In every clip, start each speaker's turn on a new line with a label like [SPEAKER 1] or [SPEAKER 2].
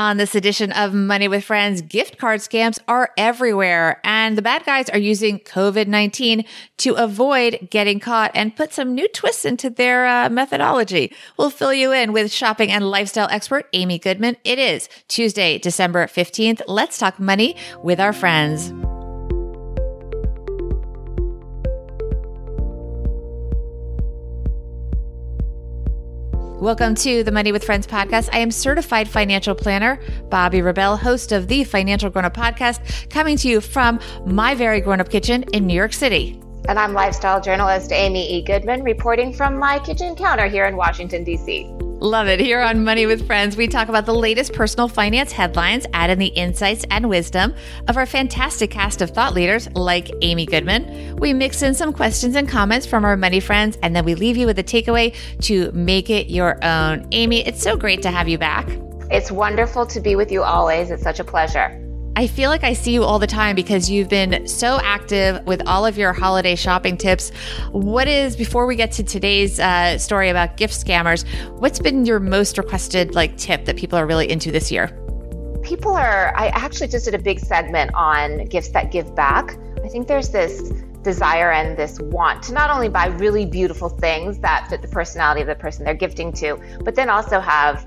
[SPEAKER 1] On this edition of Money with Friends, gift card scams are everywhere, and the bad guys are using COVID 19 to avoid getting caught and put some new twists into their uh, methodology. We'll fill you in with shopping and lifestyle expert Amy Goodman. It is Tuesday, December 15th. Let's talk money with our friends. Welcome to the Money with Friends podcast. I am certified financial planner, Bobbi Rebell, host of the Financial Grown Up podcast, coming to you from my very grown up kitchen in New York City.
[SPEAKER 2] And I'm lifestyle journalist Amy E. Goodman, reporting from my kitchen counter here in Washington, D.C.
[SPEAKER 1] Love it. Here on Money with Friends, we talk about the latest personal finance headlines, add in the insights and wisdom of our fantastic cast of thought leaders like Amy Goodman. We mix in some questions and comments from our money friends, and then we leave you with a takeaway to make it your own. Amy, it's so great to have you back.
[SPEAKER 2] It's wonderful to be with you always. It's such a pleasure.
[SPEAKER 1] I feel like I see you all the time because you've been so active with all of your holiday shopping tips. What is, before we get to today's uh, story about gift scammers, what's been your most requested like tip that people are really into this year?
[SPEAKER 2] People are, I actually just did a big segment on gifts that give back. I think there's this desire and this want to not only buy really beautiful things that fit the personality of the person they're gifting to, but then also have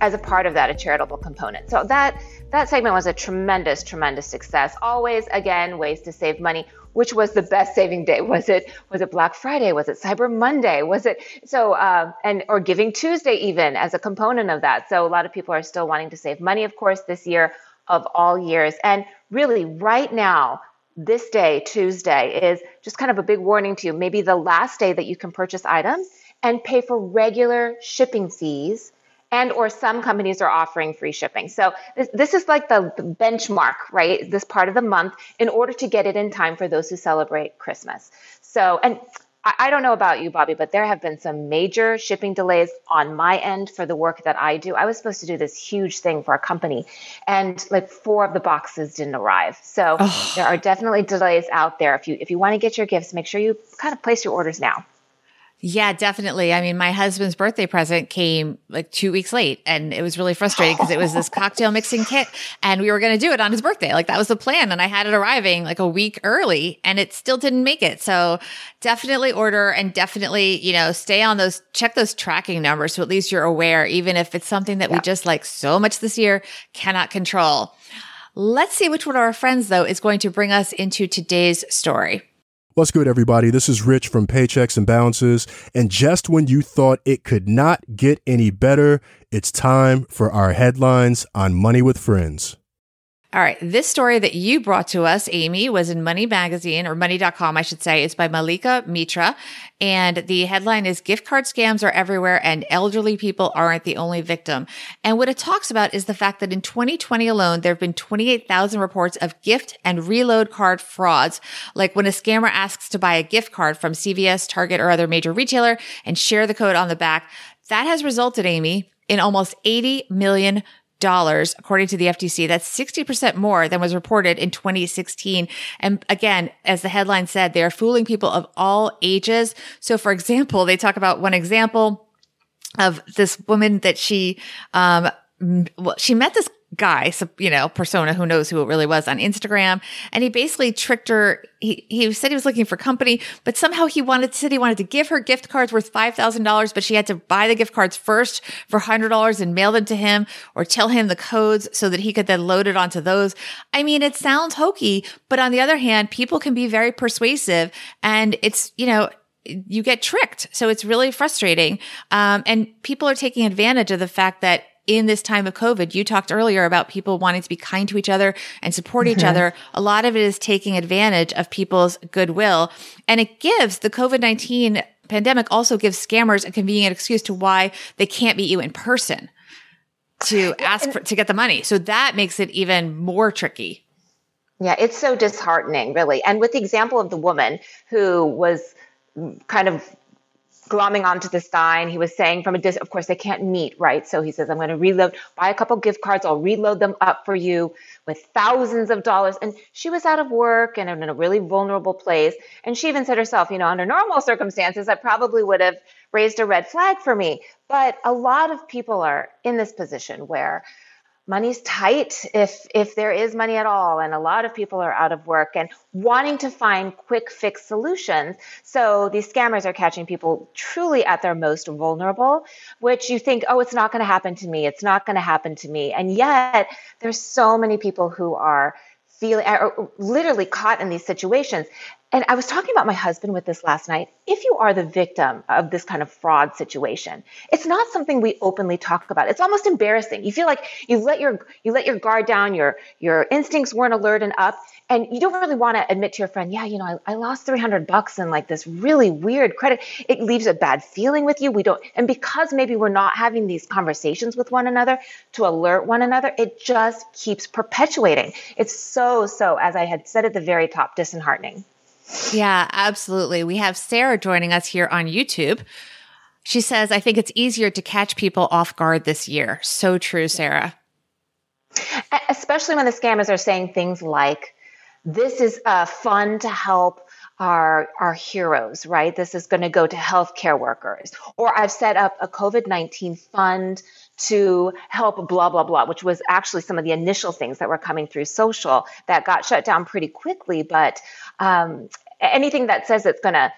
[SPEAKER 2] as a part of that a charitable component. So that that segment was a tremendous, tremendous success. Always, again, ways to save money. Which was the best saving day? Was it was it Black Friday? Was it Cyber Monday? Was it so uh, and or Giving Tuesday even as a component of that? So a lot of people are still wanting to save money, of course, this year of all years. And really, right now, this day, Tuesday, is just kind of a big warning to you. Maybe the last day that you can purchase items and pay for regular shipping fees and or some companies are offering free shipping. So this, this is like the, the, benchmark, right? This part of the month in order to get it in time for those who celebrate Christmas. So, and I, I don't know about you, Bobbi, but there have been some major shipping delays on my end for the work that I do. I was supposed to do this huge thing for a company and like four of the boxes didn't arrive. So oh. there are definitely delays out there. If you, if you want to get your gifts, make sure you kind of place your orders now.
[SPEAKER 1] Yeah, definitely. I mean, my husband's birthday present came like two weeks late and it was really frustrating because it was this cocktail mixing kit and we were going to do it on his birthday. Like that was the plan. And I had it arriving like a week early and it still didn't make it. So definitely order and definitely, you know, stay on those, check those tracking numbers. So at least you're aware, even if it's something that yeah. we just like so much this year cannot control. Let's see which one of our friends though is going to bring us into today's story.
[SPEAKER 3] What's good, everybody? This is Rich from Paychecks and Balances. And just when you thought it could not get any better, it's time for our headlines on Money with Friends.
[SPEAKER 1] All right. This story that you brought to us, Amy, was in Money Magazine or money.com, I should say. It's by Malika Mitra. And the headline is gift card scams are everywhere and elderly people aren't the only victim. And what it talks about is the fact that in 2020 alone, there have been 28,000 reports of gift and reload card frauds. Like when a scammer asks to buy a gift card from CVS, Target, or other major retailer and share the code on the back. That has resulted, Amy, in almost 80 million dollars, according to the FTC. That's 60% more than was reported in 2016. And again, as the headline said, they are fooling people of all ages. So for example, they talk about one example of this woman that she, um, well, she met this guy, you know, persona who knows who it really was on Instagram. And he basically tricked her. He, he said he was looking for company, but somehow he wanted, said he wanted to give her gift cards worth $5,000, but she had to buy the gift cards first for $100 and mail them to him or tell him the codes so that he could then load it onto those. I mean, it sounds hokey, but on the other hand, people can be very persuasive and it's, you know, you get tricked. So it's really frustrating. Um, and people are taking advantage of the fact that in this time of COVID. You talked earlier about people wanting to be kind to each other and support mm-hmm. each other. A lot of it is taking advantage of people's goodwill. And it gives the COVID 19 pandemic also gives scammers a convenient excuse to why they can't meet you in person to ask for, to get the money. So that makes it even more tricky.
[SPEAKER 2] Yeah, it's so disheartening, really. And with the example of the woman who was kind of glomming onto this guy and he was saying from a distance, of course, they can't meet, right? So he says, I'm going to reload, buy a couple gift cards. I'll reload them up for you with thousands of dollars. And she was out of work and in a really vulnerable place. And she even said herself, you know, under normal circumstances, I probably would have raised a red flag for me. But a lot of people are in this position where money's tight if if there is money at all and a lot of people are out of work and wanting to find quick fix solutions. So these scammers are catching people truly at their most vulnerable which you think oh it's not going to happen to me. It's not going to happen to me. And yet there's so many people who are feeling literally caught in these situations and I was talking about my husband with this last night. If you are the victim of this kind of fraud situation, it's not something we openly talk about. It's almost embarrassing. You feel like you let your you let your guard down, your your instincts weren't alert and up, and you don't really want to admit to your friend, yeah, you know, I, I lost 300 bucks in like this really weird credit. It leaves a bad feeling with you. We don't, and because maybe we're not having these conversations with one another to alert one another, it just keeps perpetuating. It's so, so, as I had said at the very top, disheartening.
[SPEAKER 1] Yeah, absolutely. We have Sarah joining us here on YouTube. She says, I think it's easier to catch people off guard this year. So true, Sarah.
[SPEAKER 2] Especially when the scammers are saying things like, this is uh, fun to help our our heroes, right? This is going to go to healthcare workers, or I've set up a COVID nineteen fund to help blah blah blah, which was actually some of the initial things that were coming through social that got shut down pretty quickly. But um, anything that says it's going to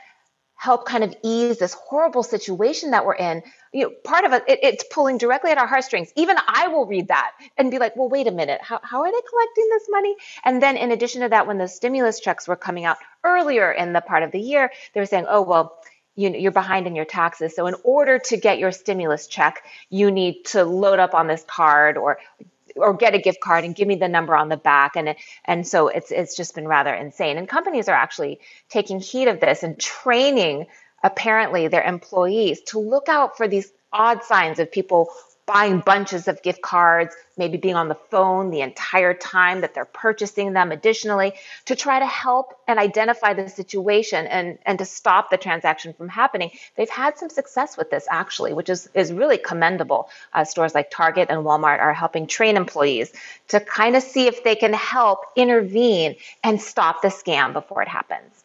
[SPEAKER 2] help kind of ease this horrible situation that we're in you know part of it, it, it's pulling directly at our heartstrings. Even i will read that and be like well wait a minute. How, how are they collecting this money? And then in addition to that when the stimulus checks were coming out earlier in the part of the year they were saying oh well you know, you're behind in your taxes. So in order to get your stimulus check, you need to load up on this card or or get a gift card and give me the number on the back and and so it's it's just been rather insane and companies are actually taking heed of this and training apparently their employees to look out for these odd signs of people buying bunches of gift cards, maybe being on the phone the entire time that they're purchasing them additionally to try to help and identify the situation and, and to stop the transaction from happening. They've had some success with this actually, which is, is really commendable. Uh, stores like Target and Walmart are helping train employees to kind of see if they can help intervene and stop the scam before it happens.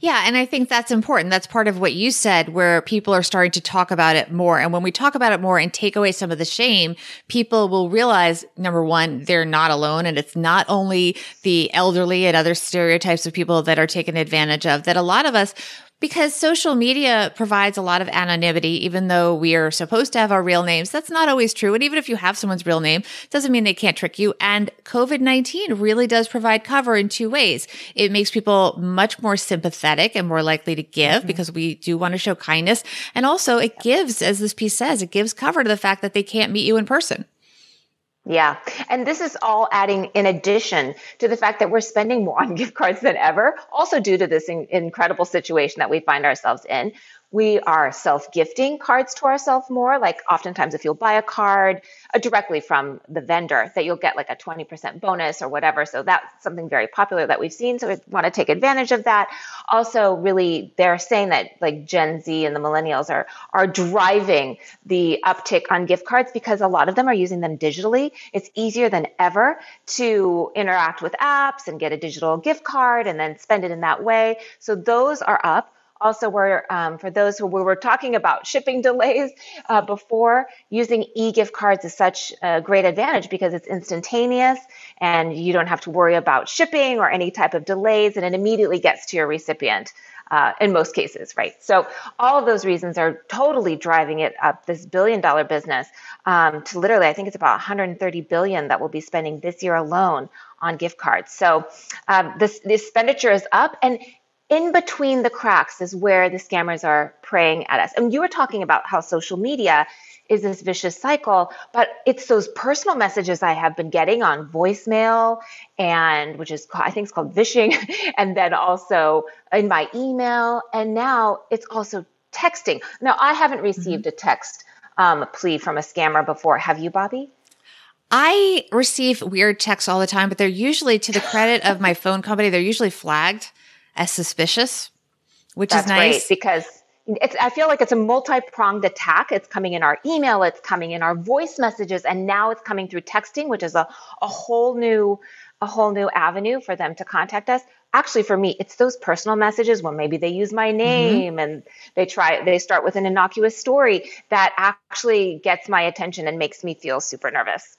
[SPEAKER 1] Yeah. And I think that's important. That's part of what you said, where people are starting to talk about it more. And when we talk about it more and take away some of the shame, people will realize number one, they're not alone. And it's not only the elderly and other stereotypes of people that are taken advantage of, that a lot of us because social media provides a lot of anonymity, even though we are supposed to have our real names. That's not always true. And even if you have someone's real name, doesn't mean they can't trick you. And COVID-19 really does provide cover in two ways. It makes people much more sympathetic and more likely to give mm-hmm. because we do want to show kindness. And also it gives, as this piece says, it gives cover to the fact that they can't meet you in person.
[SPEAKER 2] Yeah. And this is all adding in addition to the fact that we're spending more on gift cards than ever, also due to this in- incredible situation that we find ourselves in we are self gifting cards to ourselves more. Like oftentimes, if you'll buy a card uh, directly from the vendor, that you'll get like a 20% bonus or whatever. So that's something very popular that we've seen. So we want to take advantage of that. Also, really, they're saying that like Gen Z and the millennials are, are driving the uptick on gift cards because a lot of them are using them digitally. It's easier than ever to interact with apps and get a digital gift card and then spend it in that way. So those are up also um, for those who we were talking about shipping delays uh, before using e-gift cards is such a great advantage because it's instantaneous and you don't have to worry about shipping or any type of delays and it immediately gets to your recipient uh, in most cases, right? So all of those reasons are totally driving it up. This billion dollar business um, to literally, I think it's about 130 billion that we'll be spending this year alone on gift cards. So um, this, this expenditure is up, and in between the cracks is where the scammers are preying at us. And you were talking about how social media is this vicious cycle, but it's those personal messages I have been getting on voicemail and which is I think it's called vishing, and then also in my email, and now it's also texting. Now I haven't received mm-hmm. a text um, plea from a scammer before. Have you, Bobbi?
[SPEAKER 1] I receive weird texts all the time, but they're usually to the credit of my phone company. They're usually flagged as suspicious, which
[SPEAKER 2] That's
[SPEAKER 1] is nice
[SPEAKER 2] because it's, I feel like it's a multi-pronged attack. It's coming in our email, it's coming in our voice messages, and now it's coming through texting, which is a, a whole new a whole new avenue for them to contact us. Actually, for me, it's those personal messages when maybe they use my mm-hmm. name mm-hmm. and they try they start with an innocuous story that actually gets my attention and makes me feel super nervous.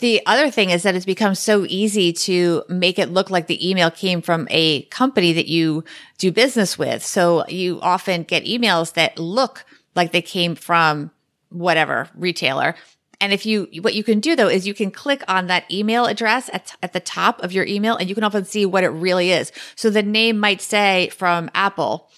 [SPEAKER 1] The other thing is that it's become so easy to make it look like the email came from a company that you do business with. So you often get emails that look like they came from whatever retailer. And if you, what you can do though is you can click on that email address at, at the top of your email and you can often see what it really is. So the name might say from Apple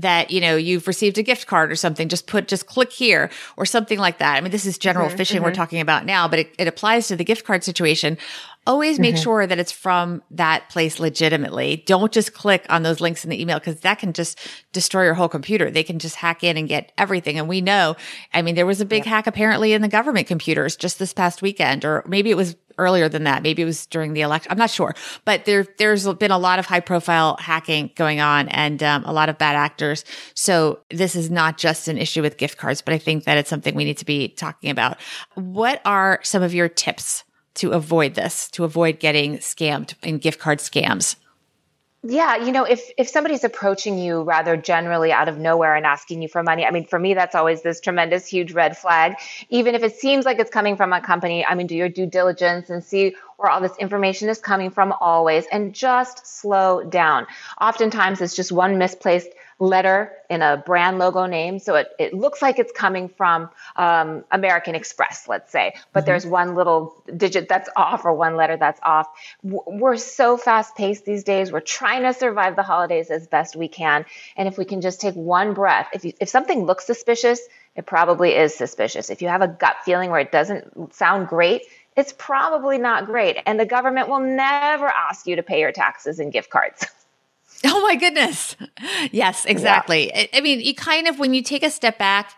[SPEAKER 1] that, you know, you've received a gift card or something, just put, just click here or something like that. I mean, this is general mm-hmm, phishing mm-hmm. we're talking about now, but it, it, applies to the gift card situation. Always make mm-hmm. sure that it's from that place legitimately. Don't just click on those links in the email because that can just destroy your whole computer. They can just hack in and get everything. And we know, I mean, there was a big yeah. hack apparently in the government computers just this past weekend, or maybe it was earlier than that. Maybe it was during the election. I'm not sure, but there, there's been a lot of high profile hacking going on and um, a lot of bad actors. So this is not just an issue with gift cards, but I think that it's something we need to be talking about. What are some of your tips to avoid this, to avoid getting scammed in gift card scams?
[SPEAKER 2] Yeah, you know, if if somebody's approaching you rather generally out of nowhere and asking you for money, I mean, for me, that's always this tremendous, huge red flag. Even if it seems like it's coming from a company, I mean, do your due diligence and see where all this information is coming from always, and just slow down. Oftentimes, it's just one misplaced letter in a brand logo name. So it, it looks like it's coming from um, American Express, let's say, but mm-hmm. there's one little digit that's off or one letter that's off. We're so fast paced these days. We're trying to survive the holidays as best we can. And if we can just take one breath, if, you, if something looks suspicious, it probably is suspicious. If you have a gut feeling where it doesn't sound great, it's probably not great. And the government will never ask you to pay your taxes and gift cards.
[SPEAKER 1] Oh my goodness. Yes, exactly. Yeah. I mean, you kind of, when you take a step back,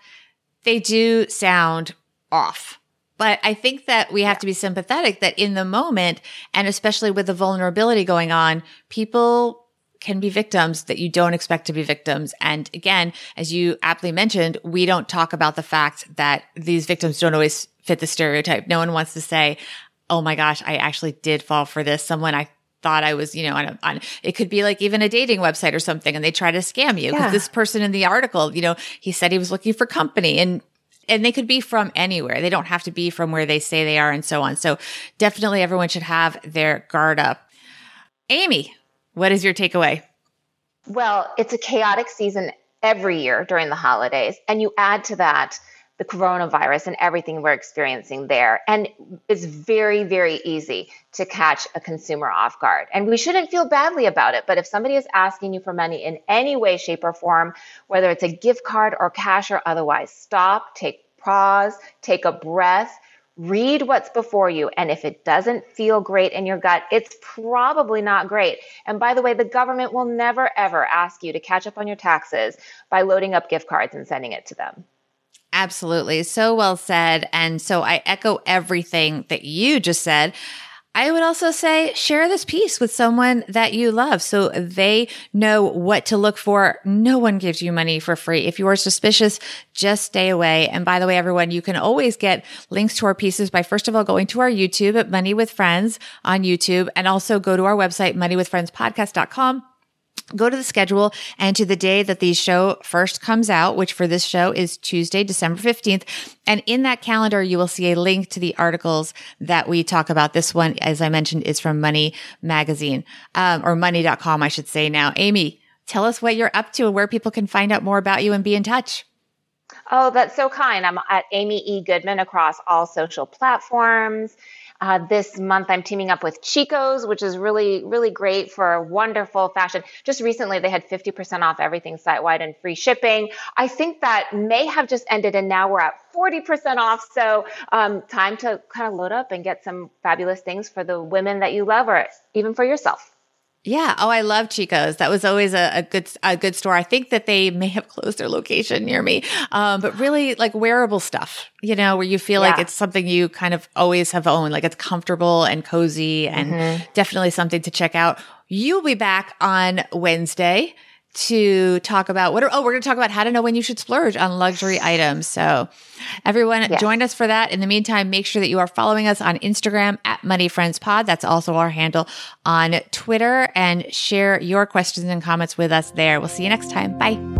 [SPEAKER 1] they do sound off. But I think that we have yeah. to be sympathetic that in the moment, and especially with the vulnerability going on, people can be victims that you don't expect to be victims. And again, as you aptly mentioned, we don't talk about the fact that these victims don't always fit the stereotype. No one wants to say, Oh my gosh, I actually did fall for this. Someone I thought I was, you know, on, a, on, it could be like even a dating website or something and they try to scam you. Cause yeah. this person in the article, you know, he said he was looking for company and, and they could be from anywhere. They don't have to be from where they say they are and so on. So definitely everyone should have their guard up. Amy, what is your takeaway?
[SPEAKER 2] Well, it's a chaotic season every year during the holidays. And you add to that the coronavirus and everything we're experiencing there. And it's very, very easy to catch a consumer off guard. And we shouldn't feel badly about it. But if somebody is asking you for money in any way, shape, or form, whether it's a gift card or cash or otherwise, stop, take pause, take a breath. Read what's before you. And if it doesn't feel great in your gut, it's probably not great. And by the way, the government will never, ever ask you to catch up on your taxes by loading up gift cards and sending it to them.
[SPEAKER 1] Absolutely. So well said. And so I echo everything that you just said. I would also say share this piece with someone that you love so they know what to look for. No one gives you money for free. If you are suspicious, just stay away. And by the way, everyone, you can always get links to our pieces by first of all going to our YouTube at Money with Friends on YouTube and also go to our website, moneywithfriendspodcast.com go to the schedule and to the day that the show first comes out, which for this show is Tuesday, December 15th. And in that calendar, you will see a link to the articles that we talk about. This one, as I mentioned, is from Money Magazine, um, or money.com, I should say now. Amy, tell us what you're up to and where people can find out more about you and be in touch.
[SPEAKER 2] Oh, that's so kind. I'm at Amy E. Goodman across all social platforms. Uh, this month, I'm teaming up with Chico's, which is really, really great for wonderful fashion. Just recently, they had 50% off everything site wide and free shipping. I think that may have just ended, and now we're at 40% off. So, um, time to kind of load up and get some fabulous things for the women that you love, or even for yourself.
[SPEAKER 1] Yeah. Oh, I love Chico's. That was always a, a, good a good store. I think that they may have closed their location near me, um, but really like wearable stuff. You know, where you feel yeah. like it's something you kind of always have owned. Like it's comfortable and cozy, and mm-hmm. definitely something to check out. You'll be back on Wednesday to talk about what are, oh, we're going to talk about how to know when you should splurge on luxury items. So everyone yes. join us for that. In the meantime, make sure that you are following us on Instagram at Money Friends Pod. That's also our handle on Twitter and share your questions and comments with us there. We'll see you next time. Bye.